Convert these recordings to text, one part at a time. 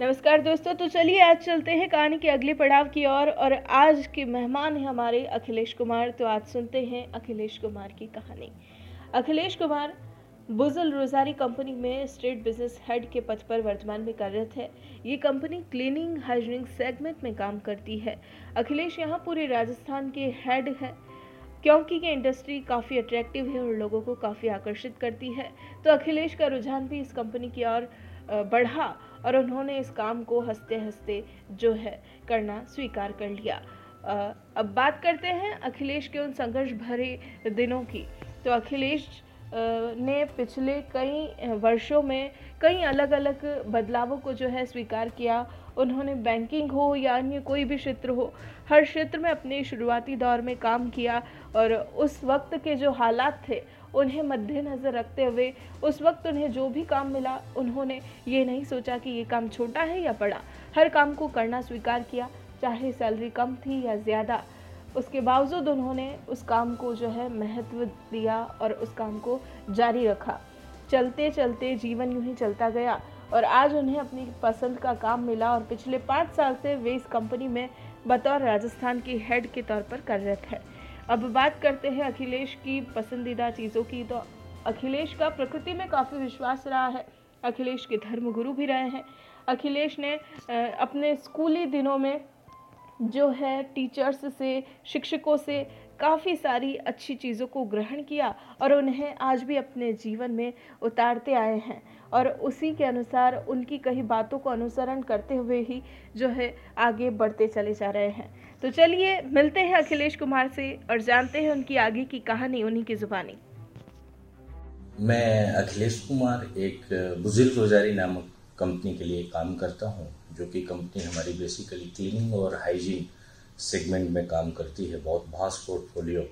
नमस्कार दोस्तों तो चलिए आज चलते हैं कहानी के अगले पड़ाव की ओर और, और आज के मेहमान हैं हमारे अखिलेश कुमार। तो आज सुनते हैं अखिलेश कुमार की कहानी। अखिलेश कुमार बुजल रोजारी कंपनी में स्टेट बिज़नेस हेड के पद पर वर्तमान में कार्यरत है। ये कंपनी क्लीनिंग हाइजीनिक सेगमेंट में काम करती है। अखिलेश यहाँ पूरे राजस्थान के हेड है क्योंकि ये इंडस्ट्री काफ़ी अट्रैक्टिव है और लोगों को काफ़ी आकर्षित करती है। तो अखिलेश का रुझान भी इस कंपनी की ओर बढ़ा और उन्होंने इस काम को हँसते हँसते जो है करना स्वीकार कर लिया। अब बात करते हैं अखिलेश के उन संघर्ष भरे दिनों की। तो अखिलेश ने पिछले कई वर्षों में कई अलग अलग बदलावों को जो है स्वीकार किया। उन्होंने बैंकिंग हो या अन्य कोई भी क्षेत्र हो, हर क्षेत्र में अपने शुरुआती दौर में काम किया और उस वक्त के जो हालात थे उन्हें मद्देनज़र रखते हुए उस वक्त उन्हें जो भी काम मिला, उन्होंने ये नहीं सोचा कि ये काम छोटा है या बड़ा। हर काम को करना स्वीकार किया, चाहे सैलरी कम थी या ज़्यादा। उसके बावजूद उन्होंने उस काम को जो है महत्व दिया और उस काम को जारी रखा। चलते चलते जीवन यूँ ही चलता गया और आज उन्हें अपनी पसंद का काम मिला और पिछले पाँच साल से वे इस कंपनी में बतौर राजस्थान की हेड के तौर पर कार्यरत है। अब बात करते हैं अखिलेश की पसंदीदा चीज़ों की। तो अखिलेश का प्रकृति में काफ़ी विश्वास रहा है। अखिलेश के धर्म गुरु भी रहे हैं। अखिलेश ने अपने स्कूली दिनों में जो है टीचर्स से, शिक्षकों से काफ़ी सारी अच्छी चीज़ों को ग्रहण किया और उन्हें आज भी अपने जीवन में उतारते आए हैं। और उसी के अनुसार उनकी कई बातों को अनुसरण करते हुए ही जो है आगे बढ़ते चले जा रहे हैं। तो चलिए, मिलते हैं अखिलेश कुमार से और जानते हैं उनकी आगे की कहानी, उन्हीं की जुबानी। मैं अखिलेश कुमार, एक बुज़ुर्ग रोजारी नामक कंपनी के लिए काम करता हूँ, जो कि कंपनी हमारी बेसिकली क्लीनिंग और हाइजीन सेगमेंट में काम करती है। बहुत vast portfolio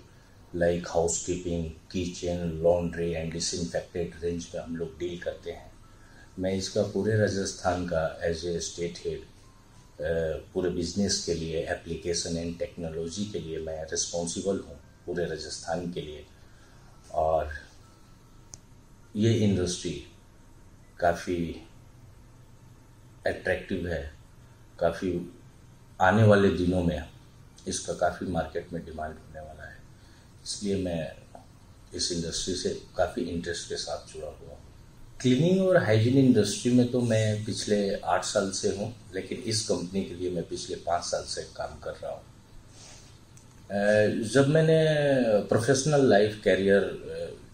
like house keeping kitchen laundry and disinfected range पे हम लोग डील करते हैं। मैं इसका पूरे राजस्थान का एज ए स्टेट हेड पूरे बिज़नेस के लिए एप्लीकेशन एंड टेक्नोलॉजी के लिए मैं रिस्पॉन्सिबल हूँ, पूरे राजस्थान के लिए। और ये इंडस्ट्री काफ़ी एट्रैक्टिव है, काफ़ी आने वाले दिनों में इसका काफ़ी मार्केट में डिमांड होने वाला है। इसलिए मैं इस इंडस्ट्री से काफ़ी इंटरेस्ट के साथ जुड़ा हुआ हूँ। क्लीनिंग और हाइजीन इंडस्ट्री में तो मैं पिछले आठ साल से हूँ, लेकिन इस कंपनी के लिए मैं पिछले पाँच साल से काम कर रहा हूँ। जब मैंने प्रोफेशनल लाइफ कैरियर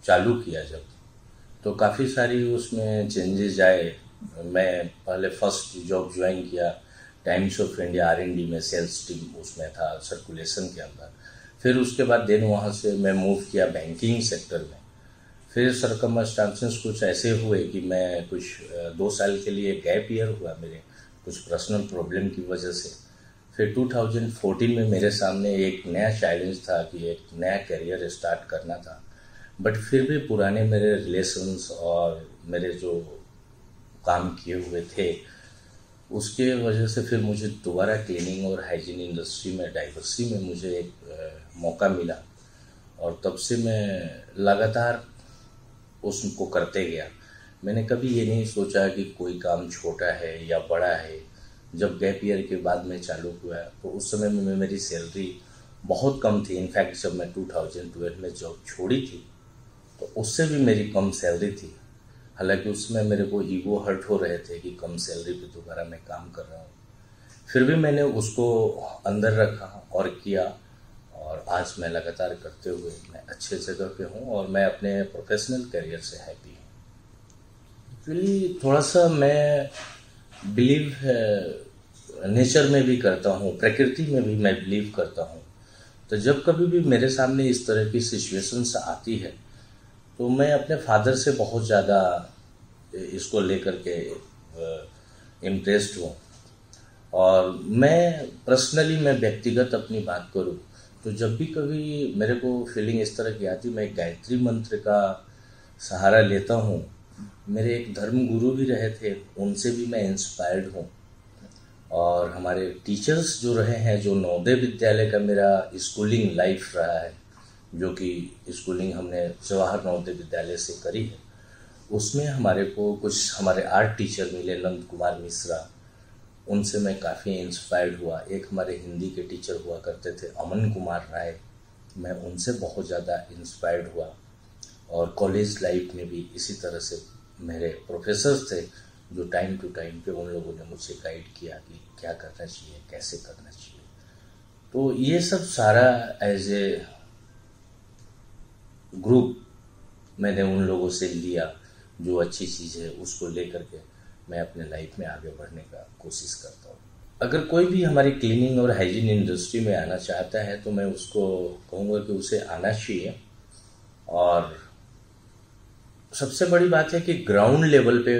चालू किया जब तो काफ़ी सारी उसमें चेंजेस आए। मैं पहले फ़र्स्ट जॉब ज्वाइन किया Times of India R N D में सेल्स टीम उसमें था सर्कुलेशन के अंदर। फिर उसके बाद देन वहाँ से मैं मूव किया बैंकिंग सेक्टर में। फिर सरकमस्टांसेस कुछ ऐसे हुए कि मैं कुछ दो साल के लिए गैप ईयर हुआ मेरे, कुछ पर्सनल प्रॉब्लम की वजह से। फिर 2014 में मेरे सामने एक नया चैलेंज था कि एक नया करियर स्टार्ट करना था। बट फिर भी पुराने मेरे रिलेशंस और मेरे जो काम किए हुए थे, उसके वजह से फिर मुझे दोबारा क्लीनिंग और हाइजीन इंडस्ट्री में डाइवर्सिटी में मुझे एक मौका मिला। और तब से मैं लगातार उसको करते गया। मैंने कभी ये नहीं सोचा कि कोई काम छोटा है या बड़ा है। जब गैप ईयर के बाद में चालू हुआ तो उस समय में मेरी सैलरी बहुत कम थी। इनफैक्ट जब मैं 2012 में जॉब छोड़ी थी तो उससे भी मेरी कम सैलरी थी। हालाँकि उसमें मेरे को ईगो हर्ट हो रहे थे कि कम सैलरी पे दोबारा मैं काम कर रहा हूँ। फिर भी मैंने उसको अंदर रखा और किया। और आज मैं लगातार करते हुए मैं अच्छे जगह पे हूँ और मैं अपने प्रोफेशनल करियर से हैप्पी हूँ। एक्चुअली थोड़ा सा मैं बिलीव नेचर में भी करता हूँ, प्रकृति में भी मैं बिलीव करता हूँ। तो जब कभी भी मेरे सामने इस तरह की सिचुएशंस आती है तो मैं अपने फादर से बहुत ज़्यादा इसको लेकर के इम्प्रेस्ड हूँ। और मैं पर्सनली मैं व्यक्तिगत अपनी बात करूँ तो जब भी कभी मेरे को फीलिंग इस तरह की आती मैं गायत्री मंत्र का सहारा लेता हूँ। मेरे एक धर्म गुरु भी रहे थे, उनसे भी मैं इंस्पायर्ड हूँ। और हमारे टीचर्स जो रहे हैं, जो नवोदय विद्यालय का मेरा स्कूलिंग लाइफ रहा है, जो कि स्कूलिंग हमने जवाहर नवोदय विद्यालय से करी है, उसमें हमारे को कुछ हमारे आर्ट टीचर मिले, नंद कुमार मिश्रा उनसे मैं काफ़ी इंस्पायर्ड हुआ। एक हमारे हिंदी के टीचर हुआ करते थे, अमन कुमार राय। मैं उनसे बहुत ज़्यादा इंस्पायर्ड हुआ। और कॉलेज लाइफ में भी इसी तरह से मेरे प्रोफेसर्स थे, जो टाइम टू टाइम पे उन लोगों ने मुझसे गाइड किया कि क्या करना चाहिए, कैसे करना चाहिए। तो ये सब सारा एज ए ग्रुप मैंने उन लोगों से लिया, जो अच्छी चीज़ है, उसको लेकर के। मैं अपने लाइफ में आगे बढ़ने का कोशिश करता हूँ। अगर कोई भी हमारी क्लीनिंग और हाइजीन इंडस्ट्री में आना चाहता है तो मैं उसको कहूँगा कि उसे आना चाहिए। और सबसे बड़ी बात है कि ग्राउंड लेवल पे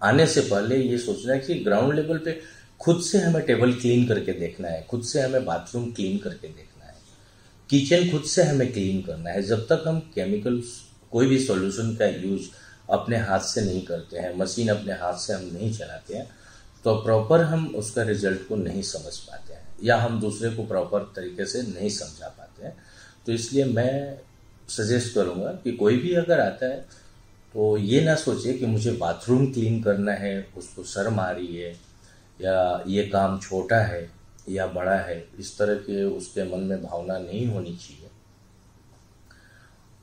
आने से पहले ये सोचना है कि ग्राउंड लेवल पे खुद से हमें टेबल क्लीन करके देखना है, खुद से हमें बाथरूम क्लीन करके देखना है। किचन खुद से हमें क्लीन करना है। जब तक हम केमिकल कोई भी सॉल्यूशन का यूज़ अपने हाथ से नहीं करते हैं, मशीन अपने हाथ से हम नहीं चलाते हैं तो प्रॉपर हम उसका रिज़ल्ट को नहीं समझ पाते हैं, या हम दूसरे को प्रॉपर तरीके से नहीं समझा पाते हैं। तो इसलिए मैं सजेस्ट करूँगा कि कोई भी अगर आता है तो ये ना सोचे कि मुझे बाथरूम क्लीन करना है, उसको शर्म आ रही है, या ये काम छोटा है या बड़ा है, इस तरह के उसके मन में भावना नहीं होनी चाहिए।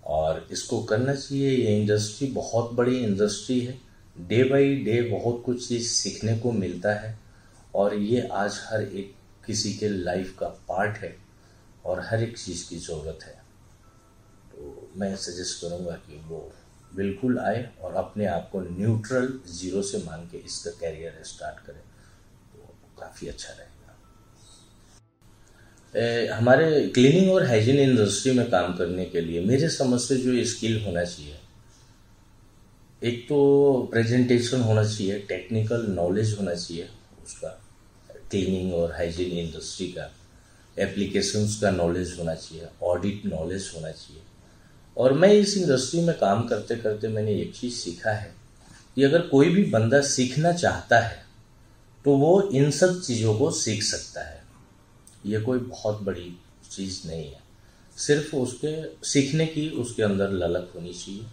और इसको करना चाहिए, ये इंडस्ट्री बहुत बड़ी इंडस्ट्री है। डे बाई डे बहुत कुछ चीज़ सीखने को मिलता है और ये आज हर एक किसी के लाइफ का पार्ट है और हर एक चीज़ की ज़रूरत है। तो मैं सजेस्ट करूँगा कि वो बिल्कुल आए और अपने आप को न्यूट्रल ज़ीरो से मान के इसका कैरियर स्टार्ट करें। तो काफ़ी अच्छा रहेगा। ए, हमारे क्लीनिंग और हाइजीन इंडस्ट्री में काम करने के लिए मेरे समझ से जो स्किल होना चाहिए एक तो प्रेजेंटेशन होना चाहिए टेक्निकल नॉलेज होना चाहिए उसका क्लीनिंग और हाइजीन इंडस्ट्री का एप्लीकेशंस का नॉलेज होना चाहिए ऑडिट नॉलेज होना चाहिए। और मैं इस इंडस्ट्री में काम करते करते मैंने एक चीज़ सीखा है कि अगर कोई भी बंदा सीखना चाहता है तो वो इन सब चीज़ों को सीख सकता है। ये कोई बहुत बड़ी चीज़ नहीं है। सिर्फ़ उसके, सीखने की उसके अंदर ललक होनी चाहिए।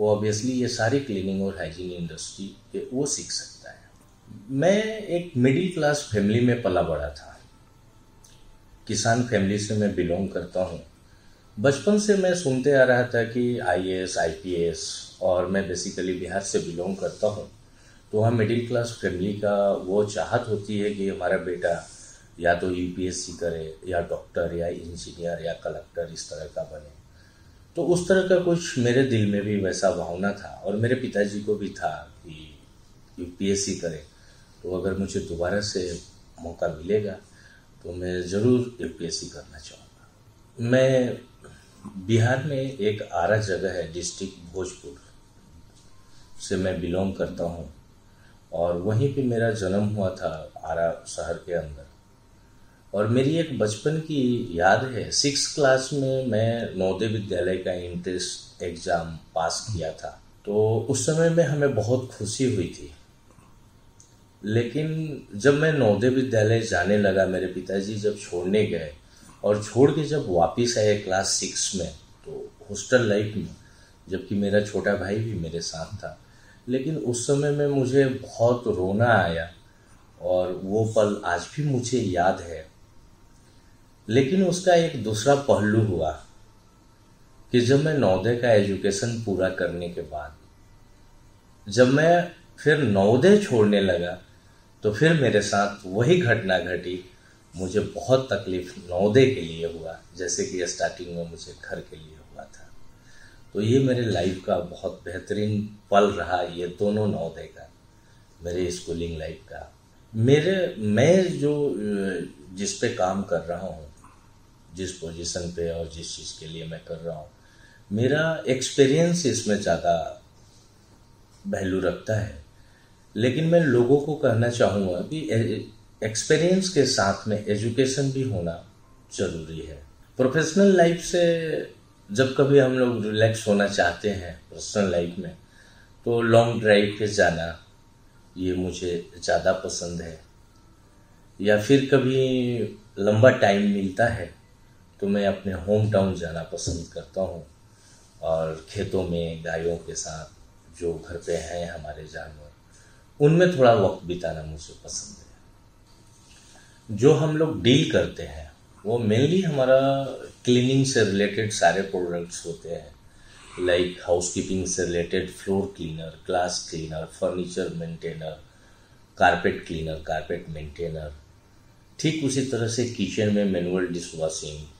वो ऑब्वियसली ये सारी क्लीनिंग और हाइजीन इंडस्ट्री के वो सीख सकता है। मैं एक मिडिल क्लास फैमिली में पला बड़ा था। किसान फैमिली से मैं बिलोंग करता हूँ। बचपन से मैं सुनते आ रहा था कि I S I P S और मैं बेसिकली बिहार से बिलोंग करता हूँ। तो वहाँ मिडिल क्लास फैमिली का वो चाहत होती है कि हमारा बेटा या तो यूपीएससी करे, या डॉक्टर या इंजीनियर या कलेक्टर इस तरह का बने। तो उस तरह का कुछ मेरे दिल में भी वैसा भावना था और मेरे पिताजी को भी था कि यूपीएससी करे। तो अगर मुझे दोबारा से मौका मिलेगा तो मैं ज़रूर यूपीएससी करना चाहूँगा। मैं बिहार में एक आरा जगह है डिस्ट्रिक्ट भोजपुर, से मैं बिलोंग करता हूँ। और वहीं पे मेरा जन्म हुआ था आरा शहर के अंदर। और मेरी एक बचपन की याद है। सिक्स क्लास में मैं नवोदय विद्यालय का इंट्रेंस एग्ज़ाम पास किया था। तो उस समय में हमें बहुत खुशी हुई थी। लेकिन जब मैं नवोदय विद्यालय जाने लगा, मेरे पिताजी जब छोड़ने गए और छोड़ के जब वापस आए क्लास सिक्स में तो हॉस्टल लाइफ में, जबकि मेरा छोटा भाई भी मेरे साथ था। लेकिन उस समय में मुझे बहुत रोना आया और वो पल आज भी मुझे याद है। लेकिन उसका एक दूसरा पहलू हुआ कि जब मैं नवोदय का एजुकेशन पूरा करने के बाद, जब मैं फिर नवोदय छोड़ने लगा तो फिर मेरे साथ वही घटना घटी। मुझे बहुत तकलीफ़ नवोदय के लिए हुआ, जैसे कि स्टार्टिंग में मुझे घर के लिए हुआ था। तो ये मेरे लाइफ का बहुत बेहतरीन पल रहा, ये दोनों नवोदय का, मेरे स्कूलिंग लाइफ का। मेरे, मैं जो, जिस पे काम कर रहा हूँ जिस पोजीशन पे और जिस चीज़ के लिए मैं कर रहा हूँ। मेरा एक्सपीरियंस इसमें ज़्यादा वैल्यू रखता है। लेकिन मैं लोगों को कहना चाहूँगा कि एक्सपीरियंस के साथ में एजुकेशन भी होना ज़रूरी है। प्रोफेशनल लाइफ से जब कभी हम लोग रिलैक्स होना चाहते हैं पर्सनल लाइफ में तो लॉन्ग ड्राइव पे जाना ये मुझे ज़्यादा पसंद है। या फिर कभी लंबा टाइम मिलता है तो मैं अपने होम टाउन जाना पसंद करता हूँ और खेतों में गायों के साथ जो घर पे हैं हमारे जानवर, उनमें थोड़ा वक्त बिताना मुझे पसंद है। जो हम लोग डील करते हैं, वो मेनली हमारा क्लीनिंग से रिलेटेड सारे प्रोडक्ट्स होते हैं। लाइक हाउस कीपिंग से related floor cleaner glass cleaner furniture maintainer carpet cleaner carpet maintainer ठीक उसी तरह से किचन में manual dish washing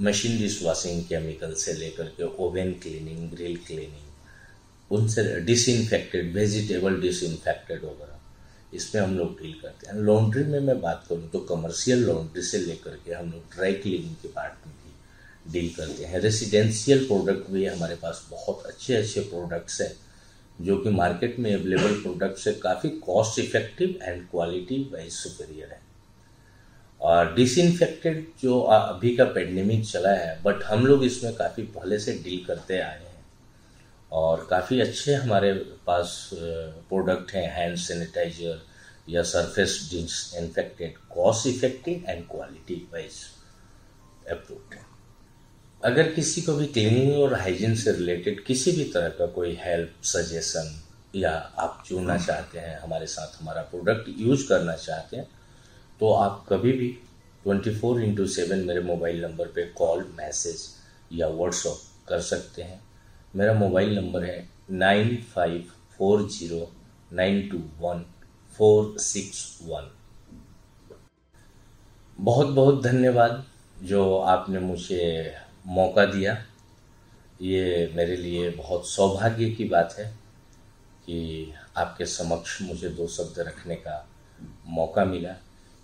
machine dish washing chemical से लेकर के ओवन क्लीनिंग ग्रिल क्लीनिंग उनसे डिसइनफेक्टेड वेजिटेबल डिसइनफेक्टेड वगैरह। इसमें हम लोग डील करते हैं। लॉन्ड्री में मैं बात करूँ तो कमर्शियल लॉन्ड्री से लेकर के हम लोग ड्राई क्लीनिंग के पार्ट में भी डील करते हैं। रेसिडेंशियल प्रोडक्ट भी हमारे पास बहुत अच्छे अच्छे प्रोडक्ट्स हैं, जो कि मार्केट में अवेलेबल प्रोडक्ट से काफ़ी cost effective and quality wise superior है। डिसइनफेक्टेड जो अभी का पेंडेमिक चला है बट हम लोग इसमें काफ़ी पहले से डील करते आए हैं। और काफ़ी अच्छे हमारे पास प्रोडक्ट हैं हैंड सैनिटाइजर या surface disinfected cost effective and quality wise approved है। अगर किसी को भी क्लीनिंग और हाइजीन से रिलेटेड किसी भी तरह का कोई हेल्प सजेशन या आप जुड़ना चाहते हैं, हमारे साथ हमारा प्रोडक्ट यूज़ करना चाहते हैं तो आप कभी भी ट्वेंटी फोर इंटू सेवन मेरे मोबाइल नंबर पे कॉल, मैसेज या व्हाट्सअप कर सकते हैं। मेरा मोबाइल नंबर है nine five four zero nine two one four six one. बहुत बहुत धन्यवाद जो आपने मुझे मौका दिया। ये मेरे लिए बहुत सौभाग्य की बात है कि आपके समक्ष मुझे दो शब्द रखने का मौका मिला।